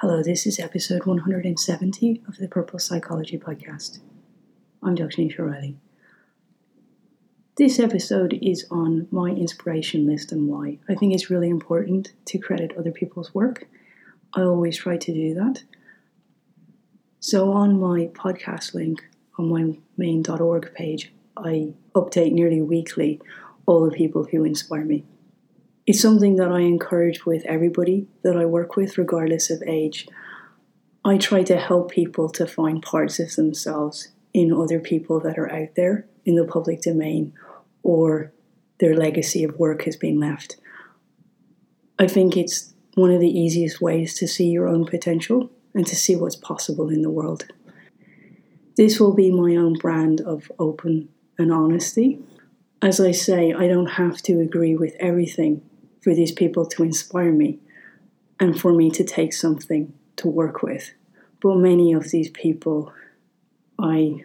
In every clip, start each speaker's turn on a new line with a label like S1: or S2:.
S1: Hello, this is episode 170 of the Purple Psychology Podcast. I'm Dr. Nisha Riley. This episode is on my inspiration list and why. I think it's really important to credit other people's work. I always try to do that. So, on my podcast link on my main.org page, I update nearly weekly all the people who inspire me. It's something that I encourage with everybody that I work with, regardless of age. I try to help people to find parts of themselves in other people that are out there in the public domain or their legacy of work has been left. I think it's one of the easiest ways to see your own potential and to see what's possible in the world. This will be my own brand of open and honesty. As I say, I don't have to agree with everything for these people to inspire me and for me to take something to work with. But many of these people I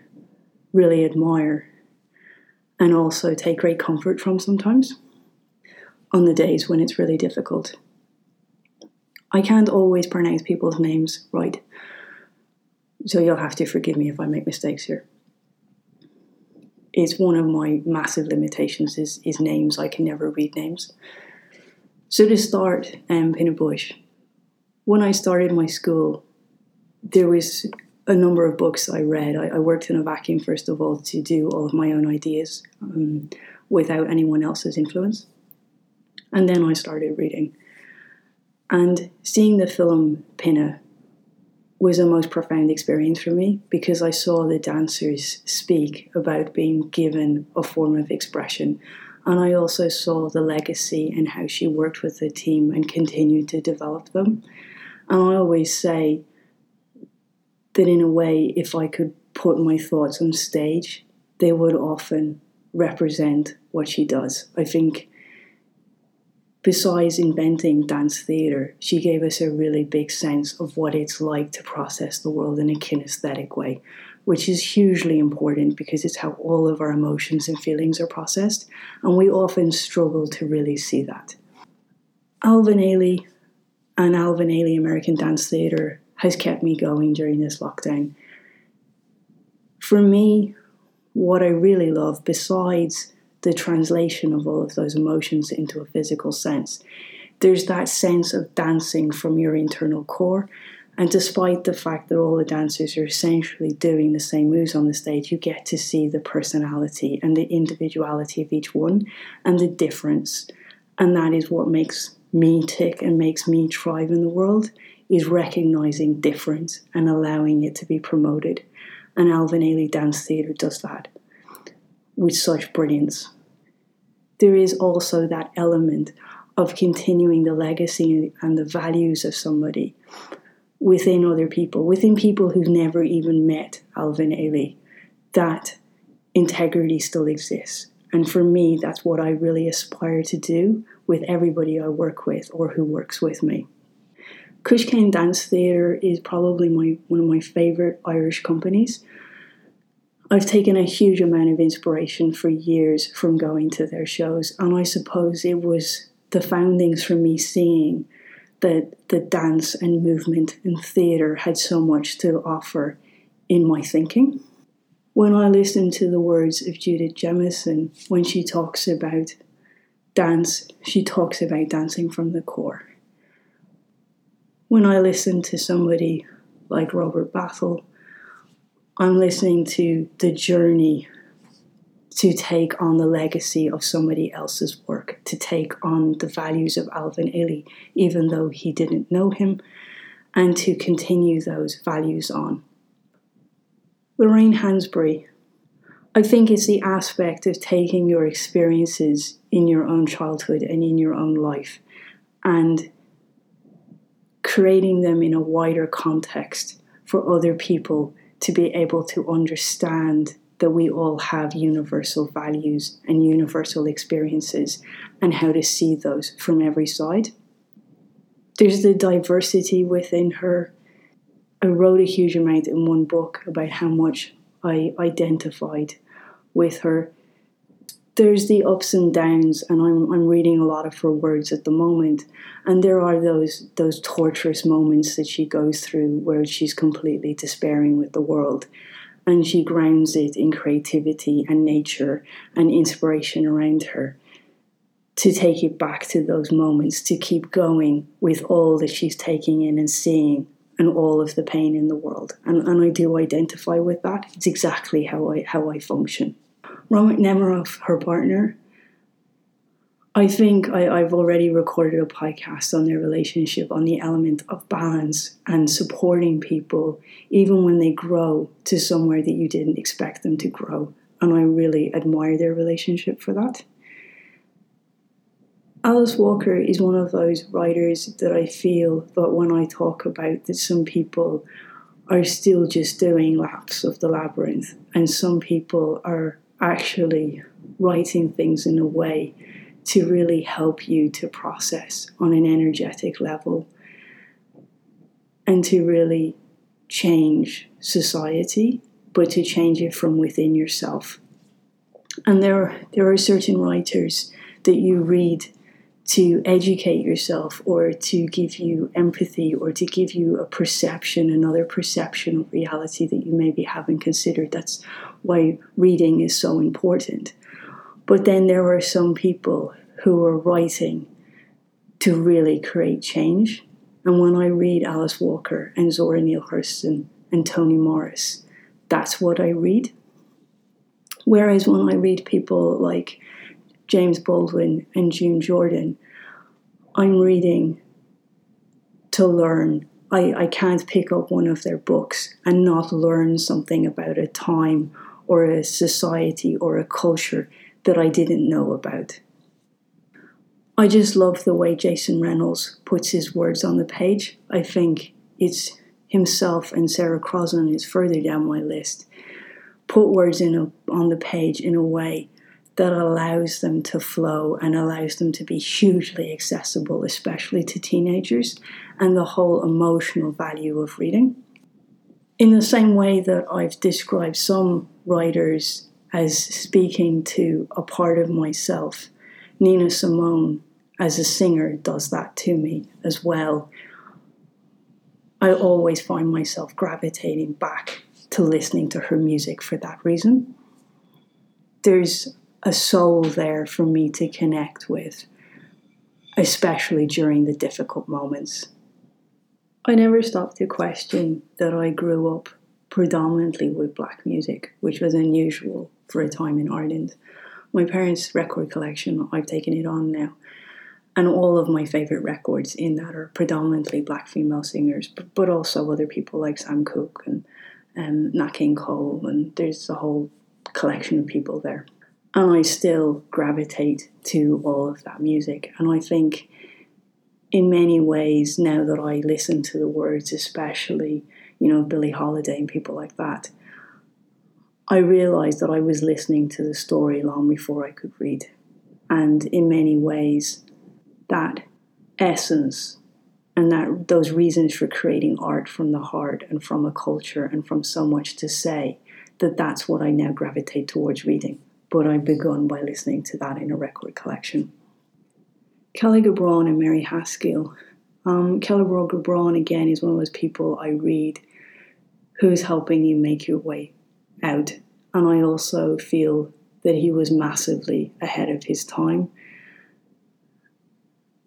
S1: really admire and also take great comfort from sometimes on the days when it's really difficult. I can't always pronounce people's names right, so you'll have to forgive me if I make mistakes here. It's one of my massive limitations is, is names. I can never read names. So to start, um, Pina Bausch, when I started my school, there was a number of books I read. I, I, worked in a vacuum, first of all, to do all of my own ideas um, without anyone else's influence. And then I started reading. And seeing the film Pina was a most profound experience for me because I saw the dancers speak about being given a form of expression and I also saw the legacy and how she worked with the team and continued to develop them. And I always say that, in a way, if I could put my thoughts on stage, they would often represent what she does. I think, besides inventing dance theatre, she gave us a really big sense of what it's like to process the world in a kinesthetic way which is hugely important because it's how all of our emotions and feelings are processed, and we often struggle to really see that. Alvin Ailey and Alvin Ailey American Dance Theatre has kept me going during this lockdown. For me, what I really love, besides the translation of all of those emotions into a physical sense, there's that sense of dancing from your internal core and despite the fact that all the dancers are essentially doing the same moves on the stage, you get to see the personality and the individuality of each one and the difference. And that is what makes me tick and makes me thrive in the world is recognizing difference and allowing it to be promoted. And Alvin Ailey Dance Theatre does that with such brilliance. There is also that element of continuing the legacy and the values of somebody within other people, within people who've never even met Alvin Ailey, that integrity still exists. And for me, that's what I really aspire to do with everybody I work with or who works with me. CoisCéim Dance Theatre is probably my, one of my favourite Irish companies. I've taken a huge amount of inspiration for years from going to their shows, and I suppose it was the foundings for me seeing that the dance and movement and theatre had so much to offer in my thinking. When I listen to the words of Judith Jamison, when she talks about dance, she talks about dancing from the core. When I listen to somebody like Robert Battle, I'm listening to the journey to take on the legacy of somebody else's work, to take on the values of Alvin Ailey, even though he didn't know him, and to continue those values on. Lorraine Hansberry, I think it's the aspect of taking your experiences in your own childhood and in your own life and creating them in a wider context for other people to be able to understand that we all have universal values and universal experiences and how to see those from every side. There's the diversity within her. I wrote a huge amount in one book about how much I identified with her. there's the ups and downs, and I'm I'm reading a lot of her words at the moment, and there are those those torturous moments that she goes through where she's completely despairing with the world, and she grounds it in creativity and nature and inspiration around her. To take it back to those moments, to keep going with all that she's taking in and seeing, and all of the pain in the world. And, and I do identify with that. It's exactly how I how I function. Ron McNamara, her partner, I think I, have already recorded a podcast on their relationship, on the element of balance and supporting people, even when they grow to somewhere that you didn't expect them to grow. And I really admire their relationship for that. Alice Walker is one of those writers that I feel that when I talk about that some people are still just doing laps of the labyrinth, and some people are actually writing things in a way to really help you to process on an energetic level and to really change society, but to change it from within yourself. And there, there are certain writers that you read to educate yourself or to give you empathy or to give you a perception, another perception of reality that you maybe haven't considered. That's why reading is so important. But then there are some people who are writing to really create change. And when I read Alice Walker and Zora Neale Hurston and Toni Morris, that's what I read. Whereas when I read people like James Baldwin and June Jordan, I'm reading to learn. I, I can't pick up one of their books and not learn something about a time or a society or a culture that I didn't know about. I just love the way Jason Reynolds puts his words on the page. I think it's himself and Sarah Crossan is further down my list. Put words in a, on the page in a way that allows them to flow and allows them to be hugely accessible, especially to teenagers, and the whole emotional value of reading. In the same way that I've described some writers as speaking to a part of myself, Nina Simone, as a singer, does that to me as well. I always find myself gravitating back to listening to her music for that reason. There's a soul there for me to connect with, especially during the difficult moments. I never stopped to question that I grew up predominantly with black music, which was unusual for a time in Ireland. My parents' record collection, I've taken it on now, and all of my favourite records in that are predominantly black female singers, but, but also other people like Sam Cooke and um, Nat King Cole, and there's a whole collection of people there and I still gravitate to all of that music. And I think, in many ways, now that I listen to the words, especially, you know, Billie Holiday and people like that, I realized that I was listening to the story long before I could read. And in many ways, that essence and that those reasons for creating art from the heart and from a culture and from so much to say that that's what I now gravitate towards reading but I begun by listening to that in a record collection. Kahlil Gibran and Mary Haskell. Um, Kahlil Gibran, again, is one of those people I read who's helping you make your way out. And I also feel that he was massively ahead of his time.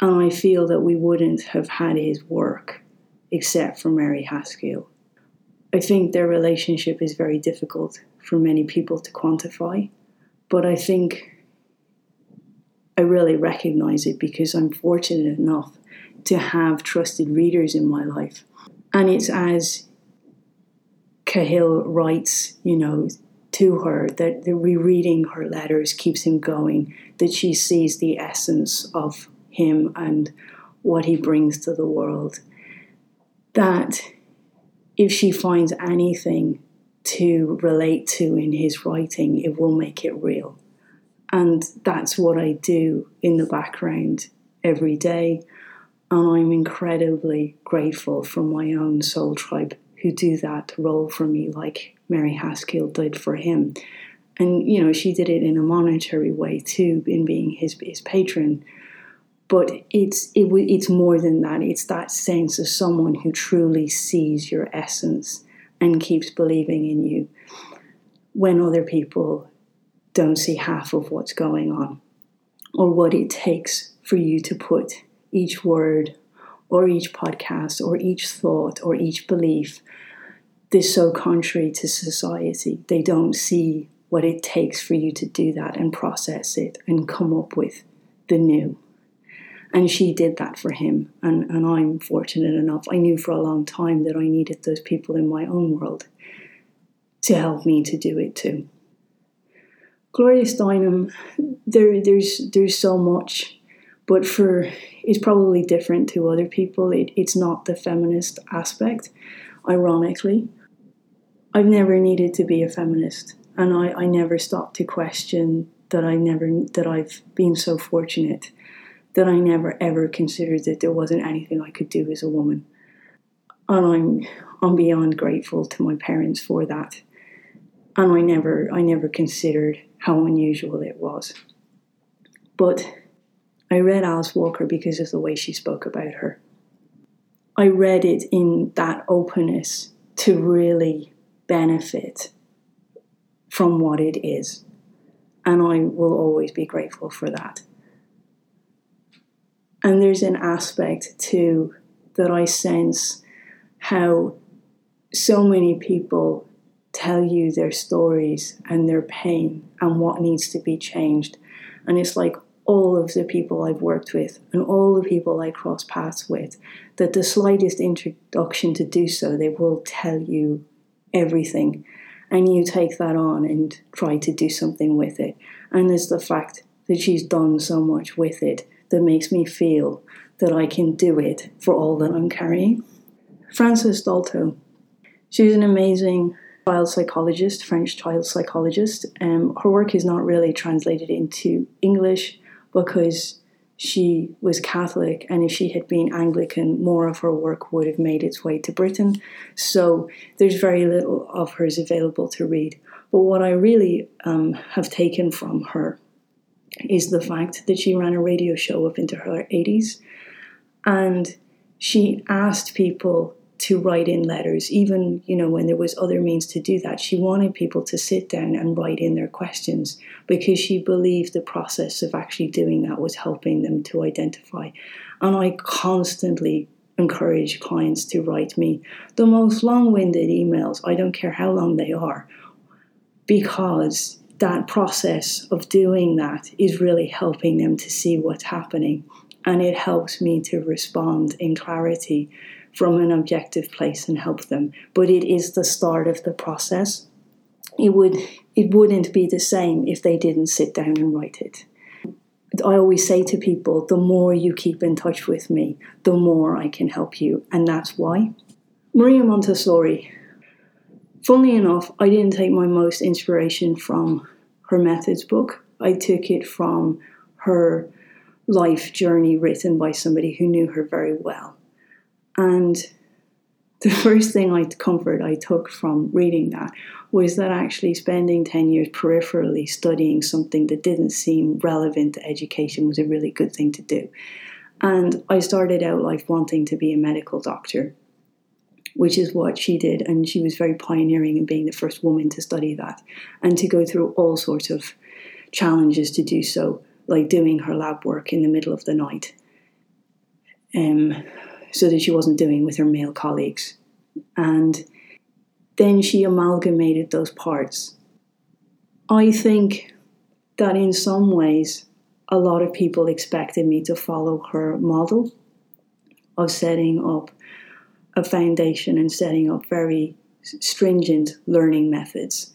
S1: And I feel that we wouldn't have had his work except for Mary Haskell. I think their relationship is very difficult for many people to quantify. But I think I really recognize it because I'm fortunate enough to have trusted readers in my life. And it's as Kahlil writes, you know, to her that the rereading her letters keeps him going, that she sees the essence of him and what he brings to the world. That if she finds anything to relate to in his writing, it will make it real. And that's what I do in the background every day. And I'm incredibly grateful for my own soul tribe who do that role for me, like Mary Haskell did for him. And, you know, she did it in a monetary way too, in being his, his patron. But it's, it, it's more than that. It's that sense of someone who truly sees your essence and keeps believing in you when other people don't see half of what's going on or what it takes for you to put each word or each podcast or each thought or each belief is so contrary to society. They don't see what it takes for you to do that and process it and come up with the new. And she did that for him. And, and I'm fortunate enough. I knew for a long time that I needed those people in my own world to help me to do it too. Gloria Steinem, there, there's there's so much, but for it's probably different to other people. It, it's not the feminist aspect, ironically. I've never needed to be a feminist, and I, I never stopped to question that I never that I've been so fortunate that I never ever considered that there wasn't anything I could do as a woman, and I'm I'm beyond grateful to my parents for that and I never I never considered how unusual it was. But I read Alice Walker because of the way she spoke about her. I read it in that openness to really benefit from what it is. And I will always be grateful for that. And there's an aspect too that I sense how so many people tell you their stories and their pain and what needs to be changed. And it's like all of the people I've worked with and all the people I cross paths with, that the slightest introduction to do so, they will tell you everything. And you take that on and try to do something with it. And there's the fact that she's done so much with it that makes me feel that I can do it for all that I'm carrying. Frances Dolto. She's an amazing child psychologist, French child psychologist. Um, her work is not really translated into English because she was Catholic, and if she had been Anglican, more of her work would have made its way to Britain. So there's very little of hers available to read. But what I really um, have taken from her is the fact that she ran a radio show up into her 80s and she asked people to write in letters, even you know when there was other means to do that. She wanted people to sit down and write in their questions because she believed the process of actually doing that was helping them to identify. And I constantly encourage clients to write me the most long-winded emails. I don't care how long they are, because that process of doing that is really helping them to see what's happening and it helps me to respond in clarity from an objective place and help them. But it is the start of the process. It would it wouldn't be the same if they didn't sit down and write it. I always say to people, the more you keep in touch with me, the more I can help you. And that's why. Maria Montessori. Funnily enough, I didn't take my most inspiration from her methods book. I took it from her life journey written by somebody who knew her very well. And the first thing I comfort I took from reading that was that actually spending 10 years peripherally studying something that didn't seem relevant to education was a really good thing to do. And I started out life wanting to be a medical doctor, which is what she did. And she was very pioneering in being the first woman to study that and to go through all sorts of challenges to do so, like doing her lab work in the middle of the night. Um, so that she wasn't doing with her male colleagues. And then she amalgamated those parts. I think that in some ways, a lot of people expected me to follow her model of setting up a foundation and setting up very stringent learning methods.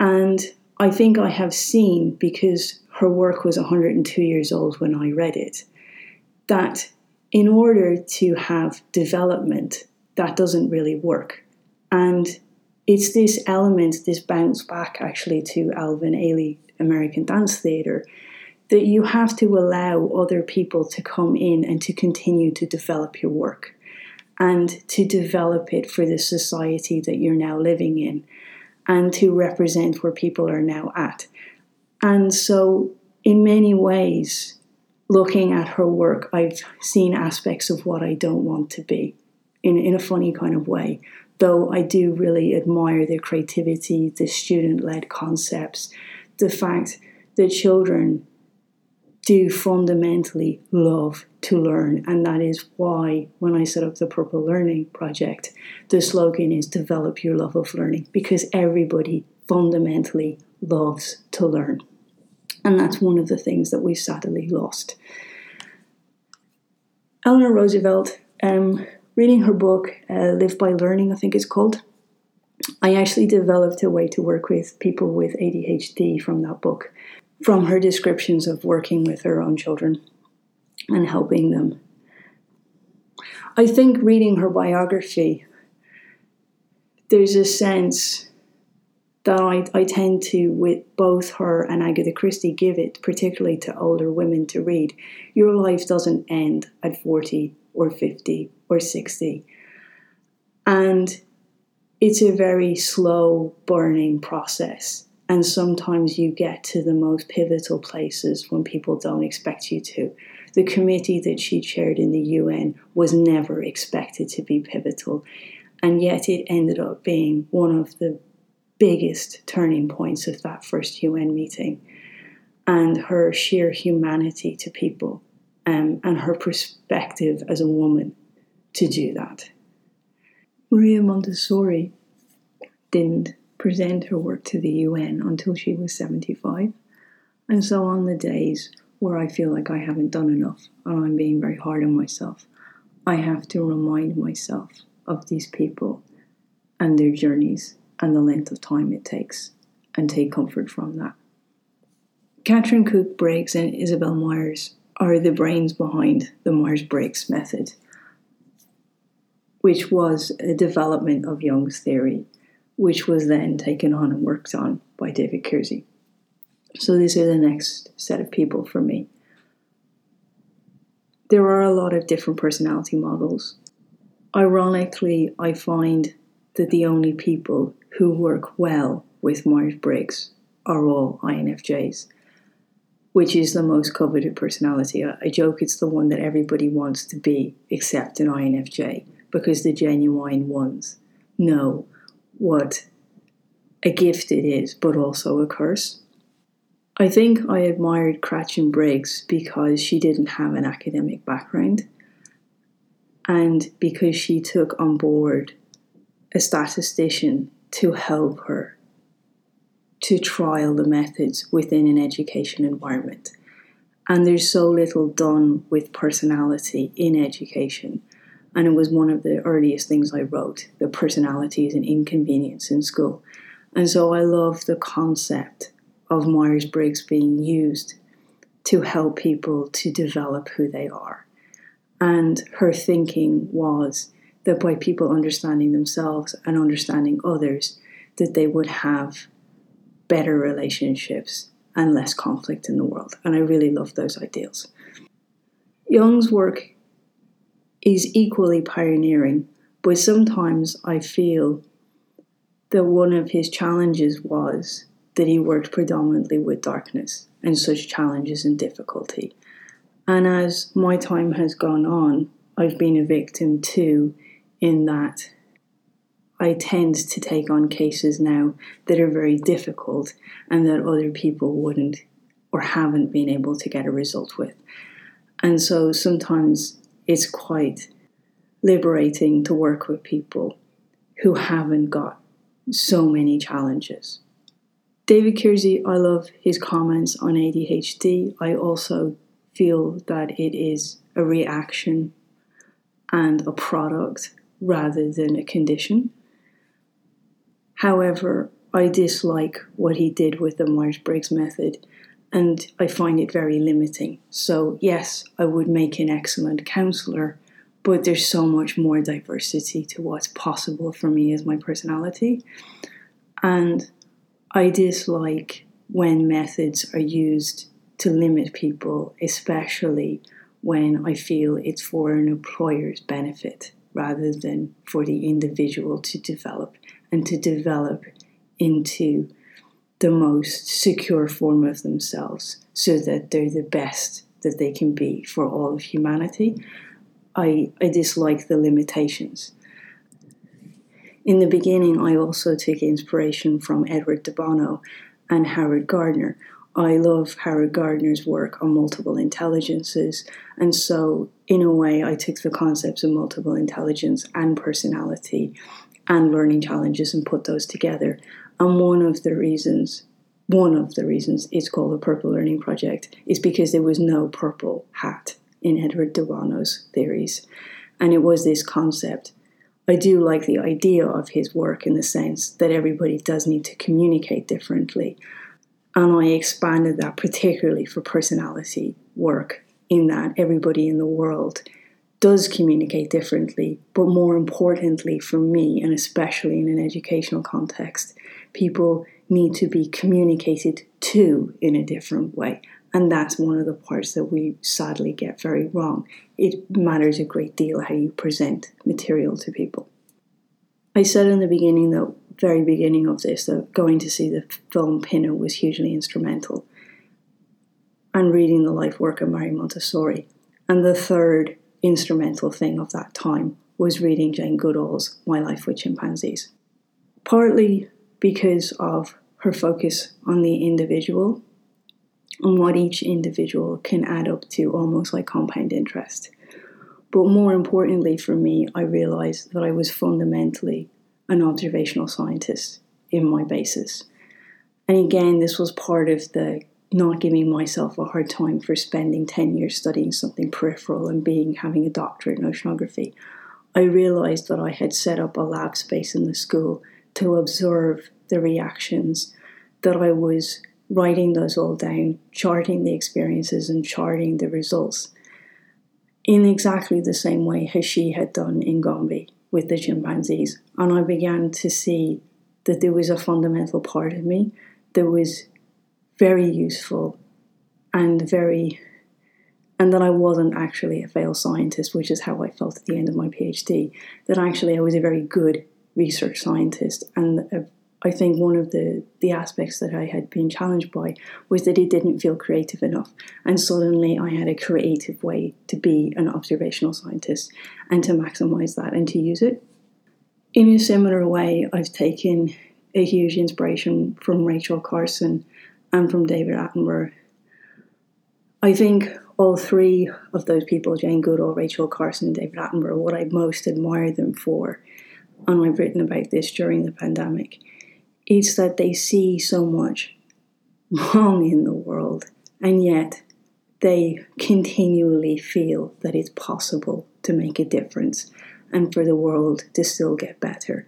S1: And I think I have seen, because her work was 102 years old when I read it, that in order to have development, that doesn't really work. And it's this element, this bounce back actually to Alvin Ailey American Dance Theatre, that you have to allow other people to come in and to continue to develop your work and to develop it for the society that you're now living in. and to represent where people are now at. And so, in many ways, looking at her work, I've seen aspects of what I don't want to be in, in a funny kind of way. Though I do really admire the creativity, the student led concepts, the fact that children do fundamentally love to learn. And that is why, when I set up the Purple Learning Project, the slogan is develop your love of learning because everybody fundamentally loves to learn. And that's one of the things that we sadly lost. Eleanor Roosevelt, um, reading her book, uh, Live by Learning, I think it's called, I actually developed a way to work with people with ADHD from that book, from her descriptions of working with her own children and helping them. I think reading her biography, there's a sense that I, I tend to, with both her and Agatha Christie, give it, particularly to older women to read. Your life doesn't end at 40 or 50 or 60. And it's a very slow burning process. And sometimes you get to the most pivotal places when people don't expect you to. The committee that she chaired in the UN was never expected to be pivotal. And yet it ended up being one of the biggest turning points of that first UN meeting. And her sheer humanity to people um, and her perspective as a woman to do that. Maria Montessori didn't present her work to the UN until she was 75. And so, on the days where I feel like I haven't done enough and I'm being very hard on myself, I have to remind myself of these people and their journeys and the length of time it takes and take comfort from that. Catherine Cook Briggs and Isabel Myers are the brains behind the Myers Briggs method, which was a development of Jung's theory, which was then taken on and worked on by David Keirsey. So, these are the next set of people for me. There are a lot of different personality models. Ironically, I find that the only people who work well with Myers Briggs are all INFJs which is the most coveted personality. I, I joke it's the one that everybody wants to be, except an INFJ, because the genuine ones know what a gift it is, but also a curse. I think I admired Cratchin Briggs because she didn't have an academic background and because she took on board a statistician to help her to trial the methods within an education environment. And there's so little done with personality in education. And it was one of the earliest things I wrote the personality is an inconvenience in school. And so I love the concept of Myers Briggs being used to help people to develop who they are. And her thinking was that by people understanding themselves and understanding others, that they would have better relationships and less conflict in the world. And I really love those ideals. Jung's work is equally pioneering, but sometimes I feel that one of his challenges was that he worked predominantly with darkness and such challenges and difficulty. And as my time has gone on, I've been a victim too, in that I tend to take on cases now that are very difficult and that other people wouldn't or haven't been able to get a result with. And so sometimes it's quite liberating to work with people who haven't got so many challenges. David Keirsey, I love his comments on ADHD. I also feel that it is a reaction and a product rather than a condition. However, I dislike what he did with the Myers Briggs method and I find it very limiting. So, yes, I would make an excellent counselor, but there's so much more diversity to what's possible for me as my personality. And I dislike when methods are used to limit people, especially when I feel it's for an employer's benefit rather than for the individual to develop and to develop into the most secure form of themselves so that they're the best that they can be for all of humanity. I, I dislike the limitations. In the beginning, I also took inspiration from Edward de Bono and Howard Gardner. I love Howard Gardner's work on multiple intelligences, and so in a way, I took the concepts of multiple intelligence and personality and learning challenges and put those together. And one of the reasons, one of the reasons it's called the Purple Learning Project is because there was no purple hat in Edward DeBono's theories. And it was this concept. I do like the idea of his work in the sense that everybody does need to communicate differently. And I expanded that particularly for personality work in that everybody in the world does communicate differently, but more importantly for me, and especially in an educational context, people need to be communicated to in a different way. And that's one of the parts that we sadly get very wrong. It matters a great deal how you present material to people. I said in the beginning, the very beginning of this, that going to see the film Pina was hugely instrumental and reading the life work of Marie Montessori. And the third instrumental thing of that time was reading Jane Goodall's My Life with Chimpanzees. Partly because of her focus on the individual and what each individual can add up to almost like compound interest. But more importantly for me, I realized that I was fundamentally an observational scientist in my basis. And again, this was part of the not giving myself a hard time for spending 10 years studying something peripheral and being having a doctorate in oceanography. I realized that I had set up a lab space in the school to observe the reactions, that I was writing those all down, charting the experiences and charting the results in exactly the same way as she had done in Gombe with the chimpanzees. And I began to see that there was a fundamental part of me that was very useful and very and that I wasn't actually a failed scientist, which is how I felt at the end of my PhD. That actually I was a very good research scientist, and uh, I think one of the the aspects that I had been challenged by was that it didn't feel creative enough, and suddenly I had a creative way to be an observational scientist and to maximize that and to use it. In a similar way, I've taken a huge inspiration from Rachel Carson and from David Attenborough. I think all three of those people, Jane Goodall, Rachel Carson, and David Attenborough, what I most admire them for, and I've written about this during the pandemic, is that they see so much wrong in the world, and yet they continually feel that it's possible to make a difference and for the world to still get better.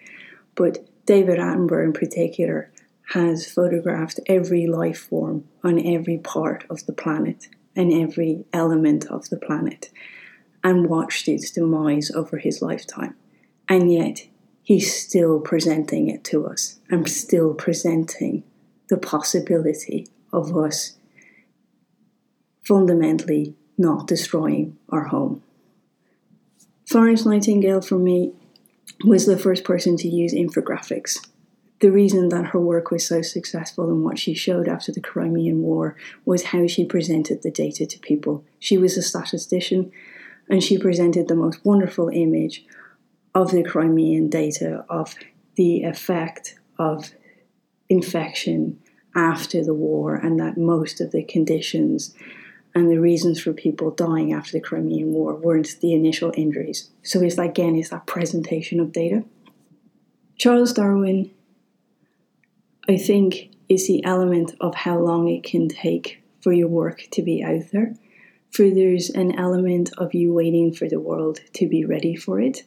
S1: But David Attenborough, in particular, has photographed every life form on every part of the planet and every element of the planet and watched its demise over his lifetime. And yet, he's still presenting it to us and still presenting the possibility of us fundamentally not destroying our home. Florence Nightingale, for me, was the first person to use infographics the reason that her work was so successful and what she showed after the Crimean War was how she presented the data to people. She was a statistician and she presented the most wonderful image of the Crimean data of the effect of infection after the war and that most of the conditions and the reasons for people dying after the Crimean War weren't the initial injuries. So it's again it's that presentation of data. Charles Darwin I think is the element of how long it can take for your work to be out there. For there's an element of you waiting for the world to be ready for it.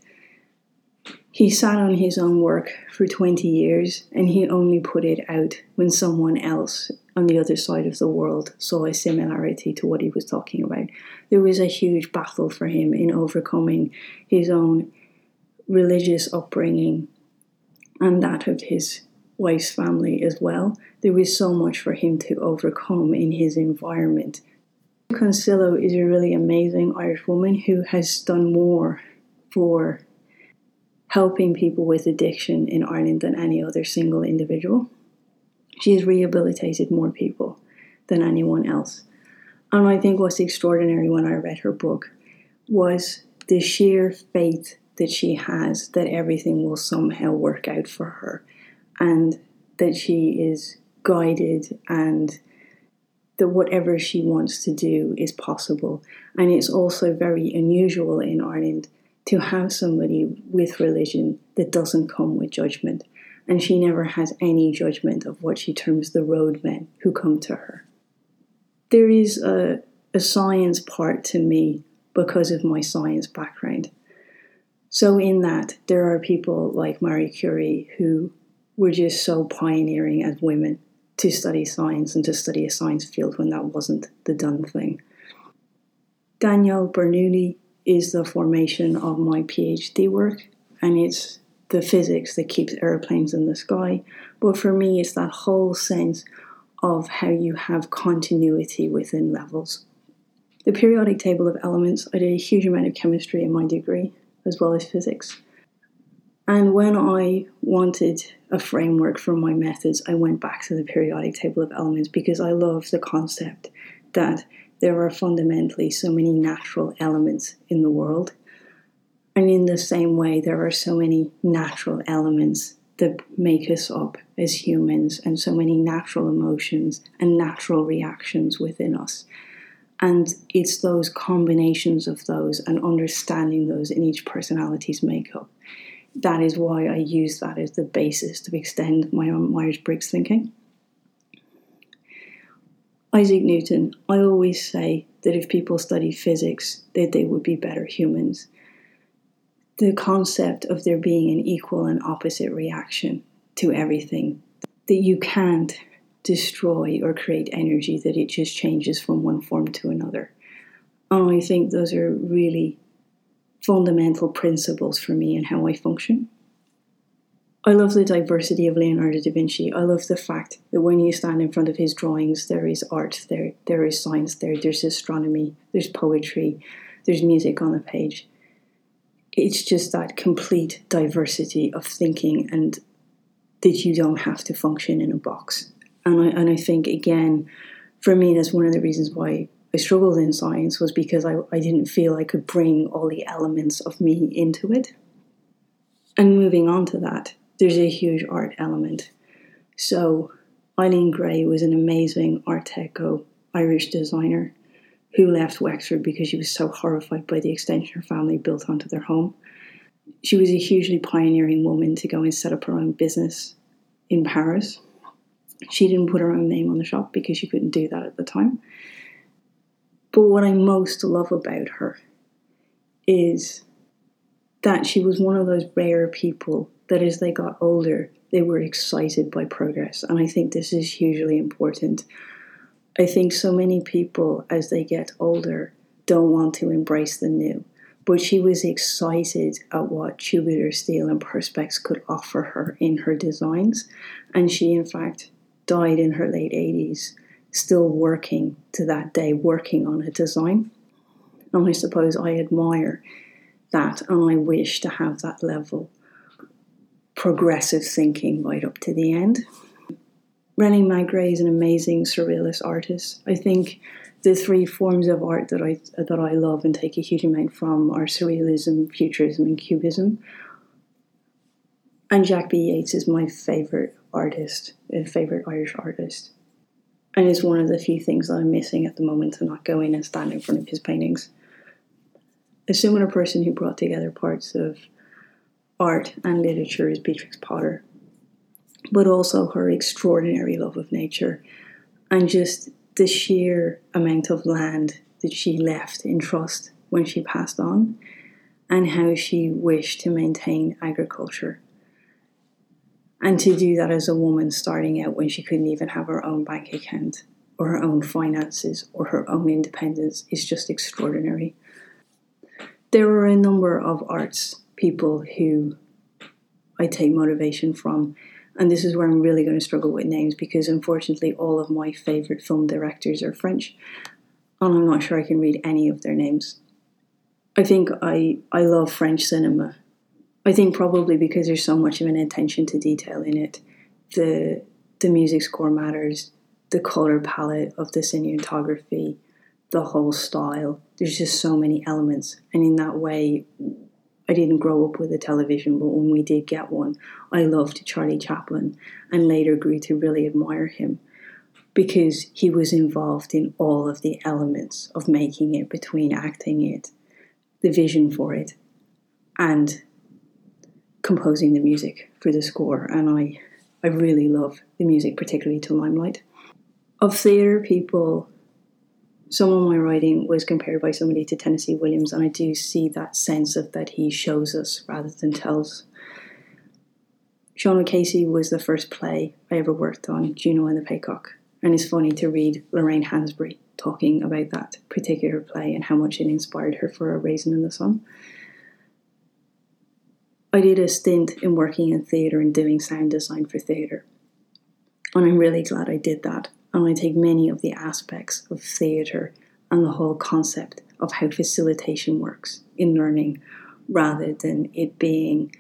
S1: He sat on his own work for 20 years and he only put it out when someone else on the other side of the world saw a similarity to what he was talking about. There was a huge battle for him in overcoming his own religious upbringing and that of his wife's family as well. There was so much for him to overcome in his environment. Consilio is a really amazing Irish woman who has done more for helping people with addiction in Ireland than any other single individual. She has rehabilitated more people than anyone else. And I think what's extraordinary when I read her book was the sheer faith that she has that everything will somehow work out for her and that she is guided and that whatever she wants to do is possible. And it's also very unusual in Ireland to have somebody with religion that doesn't come with judgment. And she never has any judgment of what she terms the roadmen who come to her. There is a, a science part to me because of my science background. So, in that, there are people like Marie Curie who were just so pioneering as women to study science and to study a science field when that wasn't the done thing. Daniel Bernoulli is the formation of my PhD work, and it's the physics that keeps airplanes in the sky. But for me, it's that whole sense of how you have continuity within levels. The periodic table of elements, I did a huge amount of chemistry in my degree as well as physics. And when I wanted a framework for my methods, I went back to the periodic table of elements because I love the concept that there are fundamentally so many natural elements in the world. And in the same way, there are so many natural elements that make us up as humans, and so many natural emotions and natural reactions within us. And it's those combinations of those and understanding those in each personality's makeup. That is why I use that as the basis to extend my own Myers Briggs thinking. Isaac Newton, I always say that if people studied physics, that they would be better humans. The concept of there being an equal and opposite reaction to everything, that you can't destroy or create energy, that it just changes from one form to another. And I think those are really fundamental principles for me and how I function. I love the diversity of Leonardo da Vinci. I love the fact that when you stand in front of his drawings, there is art there, there is science there, there's astronomy, there's poetry, there's music on the page. It's just that complete diversity of thinking and that you don't have to function in a box and I, and I think again for me that's one of the reasons why I struggled in science was because I, I didn't feel I could bring all the elements of me into it. And moving on to that, there's a huge art element. So Eileen Gray was an amazing Art Deco Irish designer who left Wexford because she was so horrified by the extension her family built onto their home. She was a hugely pioneering woman to go and set up her own business in Paris she didn't put her own name on the shop because she couldn't do that at the time. But what I most love about her is that she was one of those rare people that as they got older, they were excited by progress. And I think this is hugely important. I think so many people, as they get older, don't want to embrace the new. But she was excited at what tubular steel and perspex could offer her in her designs. And she, in fact, died in her late 80s, still working to that day, working on a design. And I suppose I admire that and I wish to have that level progressive thinking right up to the end. René Magritte is an amazing surrealist artist. I think the three forms of art that I that I love and take a huge amount from are surrealism, futurism, and cubism. And Jack B. Yeats is my favorite artist, a favorite Irish artist. And it's one of the few things that I'm missing at the moment to not go in and stand in front of his paintings. A similar person who brought together parts of art and literature is Beatrix Potter, but also her extraordinary love of nature and just the sheer amount of land that she left in trust when she passed on, and how she wished to maintain agriculture and to do that as a woman starting out when she couldn't even have her own bank account or her own finances or her own independence is just extraordinary. There are a number of arts people who I take motivation from, and this is where I'm really going to struggle with names because unfortunately all of my favourite film directors are French, and I'm not sure I can read any of their names. I think I, I love French cinema I think probably because there's so much of an attention to detail in it, the the music score matters, the color palette of the cinematography, the whole style. There's just so many elements, and in that way, I didn't grow up with a television, but when we did get one, I loved Charlie Chaplin, and later grew to really admire him because he was involved in all of the elements of making it, between acting it, the vision for it, and composing the music for the score. And I, I really love the music, particularly to Limelight. Of theatre people, some of my writing was compared by somebody to Tennessee Williams, and I do see that sense of that he shows us rather than tells. Sean O'Casey was the first play I ever worked on, Juno and the Paycock. And it's funny to read Lorraine Hansberry talking about that particular play and how much it inspired her for A Raisin in the Sun. I did a stint in working in theatre and doing sound design for theatre. And I'm really glad I did that. And I take many of the aspects of theatre and the whole concept of how facilitation works in learning rather than it being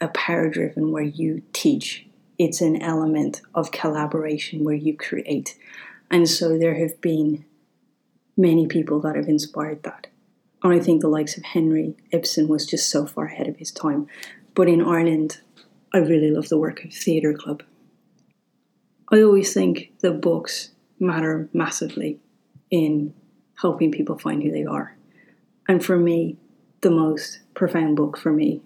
S1: a power driven where you teach it's an element of collaboration where you create. And so there have been many people that have inspired that. And I think the likes of Henry Ibsen was just so far ahead of his time. But in Ireland, I really love the work of Theatre Club. I always think that books matter massively in helping people find who they are. And for me, the most profound book for me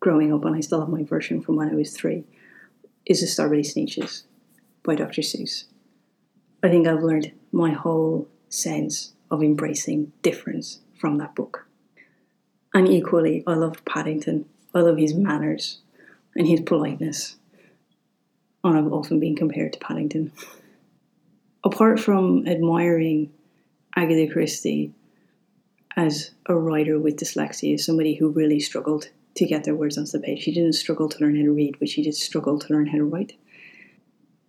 S1: growing up, and I still have my version from when I was three, is The Star-Belly Sneetches by Dr. Seuss. I think I've learned my whole sense of embracing difference from that book. And equally, I loved Paddington. I love his manners and his politeness. I've often been compared to Paddington. Apart from admiring Agatha Christie as a writer with dyslexia, as somebody who really struggled to get their words onto the page. She didn't struggle to learn how to read, but she did struggle to learn how to write.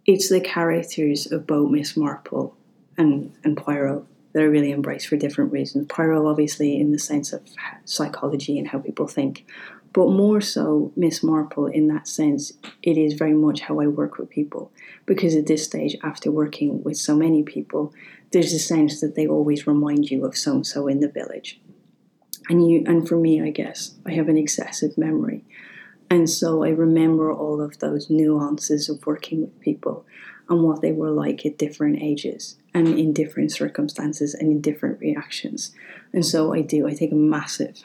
S1: It's the characters of both Miss Marple and, and Poirot that I really embrace for different reasons. Poirot, obviously, in the sense of psychology and how people think, but more so Miss Marple in that sense, it is very much how I work with people. Because at this stage, after working with so many people, there's a sense that they always remind you of so and so in the village. And you and for me i guess i have an excessive memory. And so i remember all of those nuances of working with people and what they were like at different ages and in different circumstances and in different reactions. And so i do i take a massive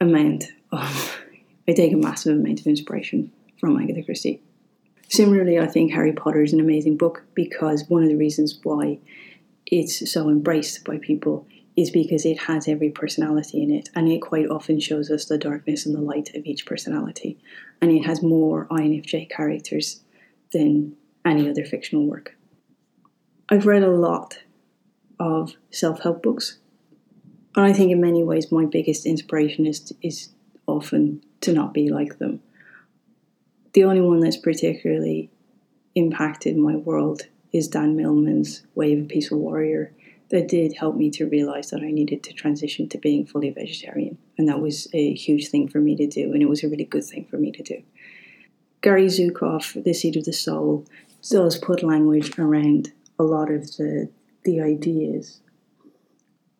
S1: amount of i take a massive amount of inspiration from agatha christie similarly i think harry potter is an amazing book because one of the reasons why it's so embraced by people is because it has every personality in it, and it quite often shows us the darkness and the light of each personality. And it has more INFJ characters than any other fictional work. I've read a lot of self help books, and I think in many ways my biggest inspiration is, is often to not be like them. The only one that's particularly impacted my world is Dan Millman's Way of Peaceful Warrior that did help me to realize that I needed to transition to being fully vegetarian. And that was a huge thing for me to do, and it was a really good thing for me to do. Gary Zukav, The Seat of the Soul, does put language around a lot of the, the ideas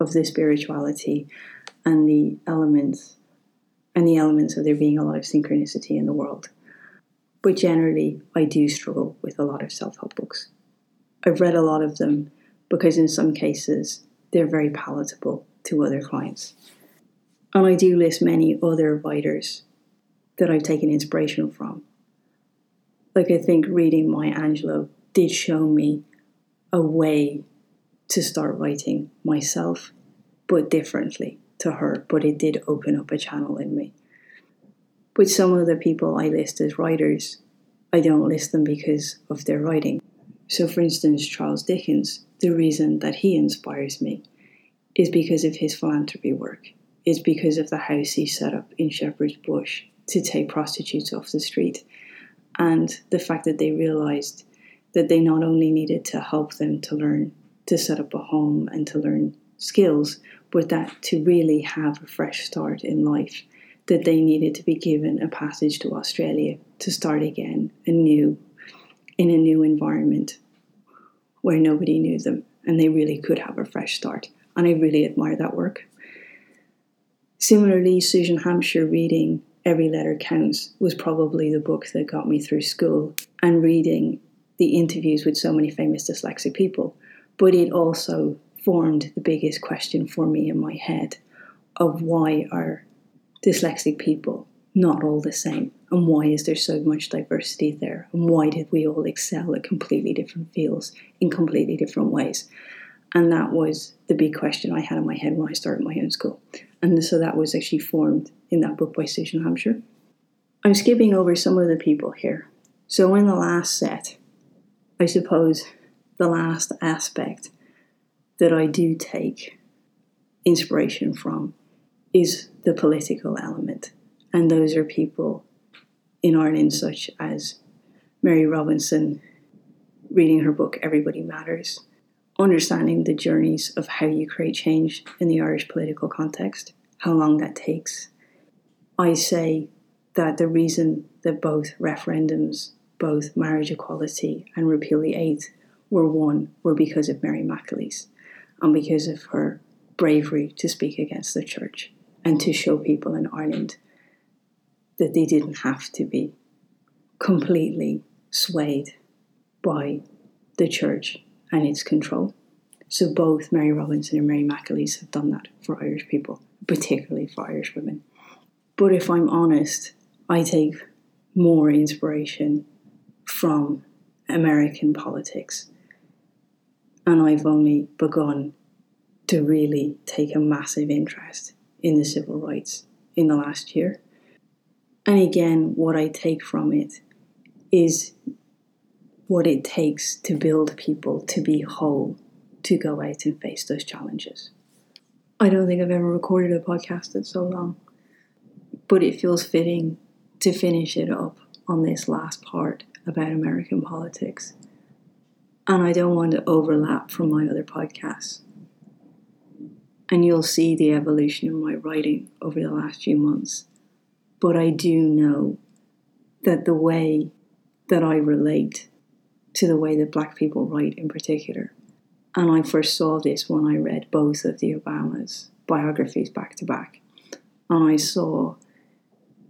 S1: of the spirituality and the elements and the elements of there being a lot of synchronicity in the world. But generally, I do struggle with a lot of self help books. I've read a lot of them because in some cases they're very palatable to other clients. And I do list many other writers that I've taken inspiration from. Like I think reading Maya Angelou did show me a way to start writing myself, but differently to her, but it did open up a channel in me. With some of the people I list as writers, I don't list them because of their writing. So, for instance, Charles Dickens, the reason that he inspires me is because of his philanthropy work, is because of the house he set up in Shepherd's Bush to take prostitutes off the street, and the fact that they realized that they not only needed to help them to learn to set up a home and to learn skills, but that to really have a fresh start in life, that they needed to be given a passage to Australia to start again anew in a new environment where nobody knew them and they really could have a fresh start. And I really admire that work. Similarly, Susan Hampshire reading Every Letter Counts was probably the book that got me through school and reading the interviews with so many famous dyslexic people. But it also formed the biggest question for me in my head of why are dyslexic people not all the same? And why is there so much diversity there? And why did we all excel at completely different fields in completely different ways? And that was the big question I had in my head when I started my own school. And so that was actually formed in that book by Susan Hampshire. I'm skipping over some of the people here. So in the last set, I suppose the last aspect that I do take inspiration from is the political element. And those are people in Ireland, such as Mary Robinson, reading her book Everybody Matters, understanding the journeys of how you create change in the Irish political context, how long that takes. I say that the reason that both referendums, both marriage equality and repeal the eighth, were won were because of Mary McAleese and because of her bravery to speak against the church and to show people in Ireland that they didn't have to be completely swayed by the church and its control. So both Mary Robinson and Mary McAleese have done that for Irish people, particularly for Irish women. But if I'm honest, I take more inspiration from American politics. And I've only begun to really take a massive interest in the civil rights in the last year. And again, what I take from it is what it takes to build people to be whole, to go out and face those challenges. I don't think I've ever recorded a podcast that's so long, but it feels fitting to finish it up on this last part about American politics. And I don't want to overlap from my other podcasts and you'll see the evolution in my writing over the last few months. But I do know that the way that I relate to the way that black people write in particular, and I first saw this when I read both of the Obamas biographies back to back, and I saw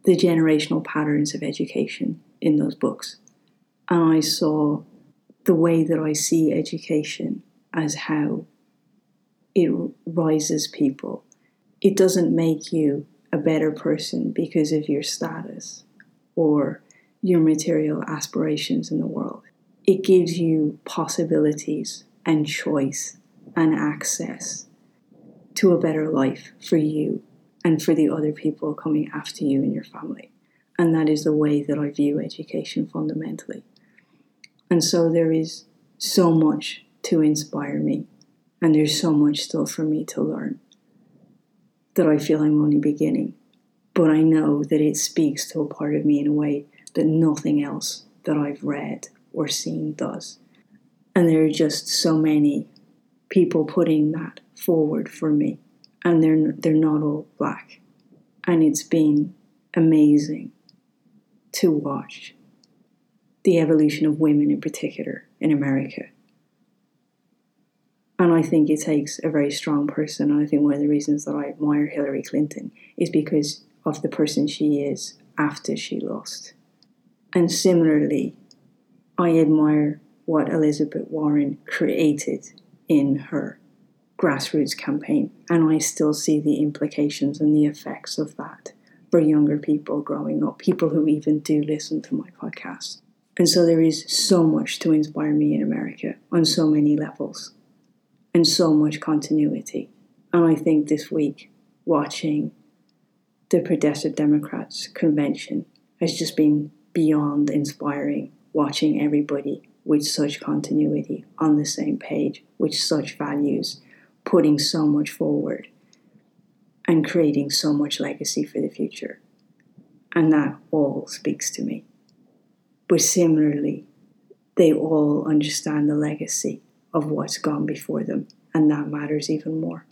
S1: the generational patterns of education in those books, and I saw the way that I see education as how it rises people. It doesn't make you a better person because of your status or your material aspirations in the world. It gives you possibilities and choice and access to a better life for you and for the other people coming after you in your family. And that is the way that I view education fundamentally. And so there is so much to inspire me and there's so much still for me to learn that I feel I'm only beginning. But I know that it speaks to a part of me in a way that nothing else that I've read or seen does. And there are just so many people putting that forward for me. And they're, they're not all black. And it's been amazing to watch the evolution of women in particular in America and I think it takes a very strong person. And I think one of the reasons that I admire Hillary Clinton is because of the person she is after she lost. And similarly, I admire what Elizabeth Warren created in her grassroots campaign. And I still see the implications and the effects of that for younger people growing up, people who even do listen to my podcast. And so there is so much to inspire me in America on so many levels and so much continuity. And I think this week, watching the Progressive Democrats convention has just been beyond inspiring. Watching everybody with such continuity on the same page, with such values, putting so much forward, and creating so much legacy for the future. And that all speaks to me. But similarly, they all understand the legacy of what's gone before them, and that matters even more.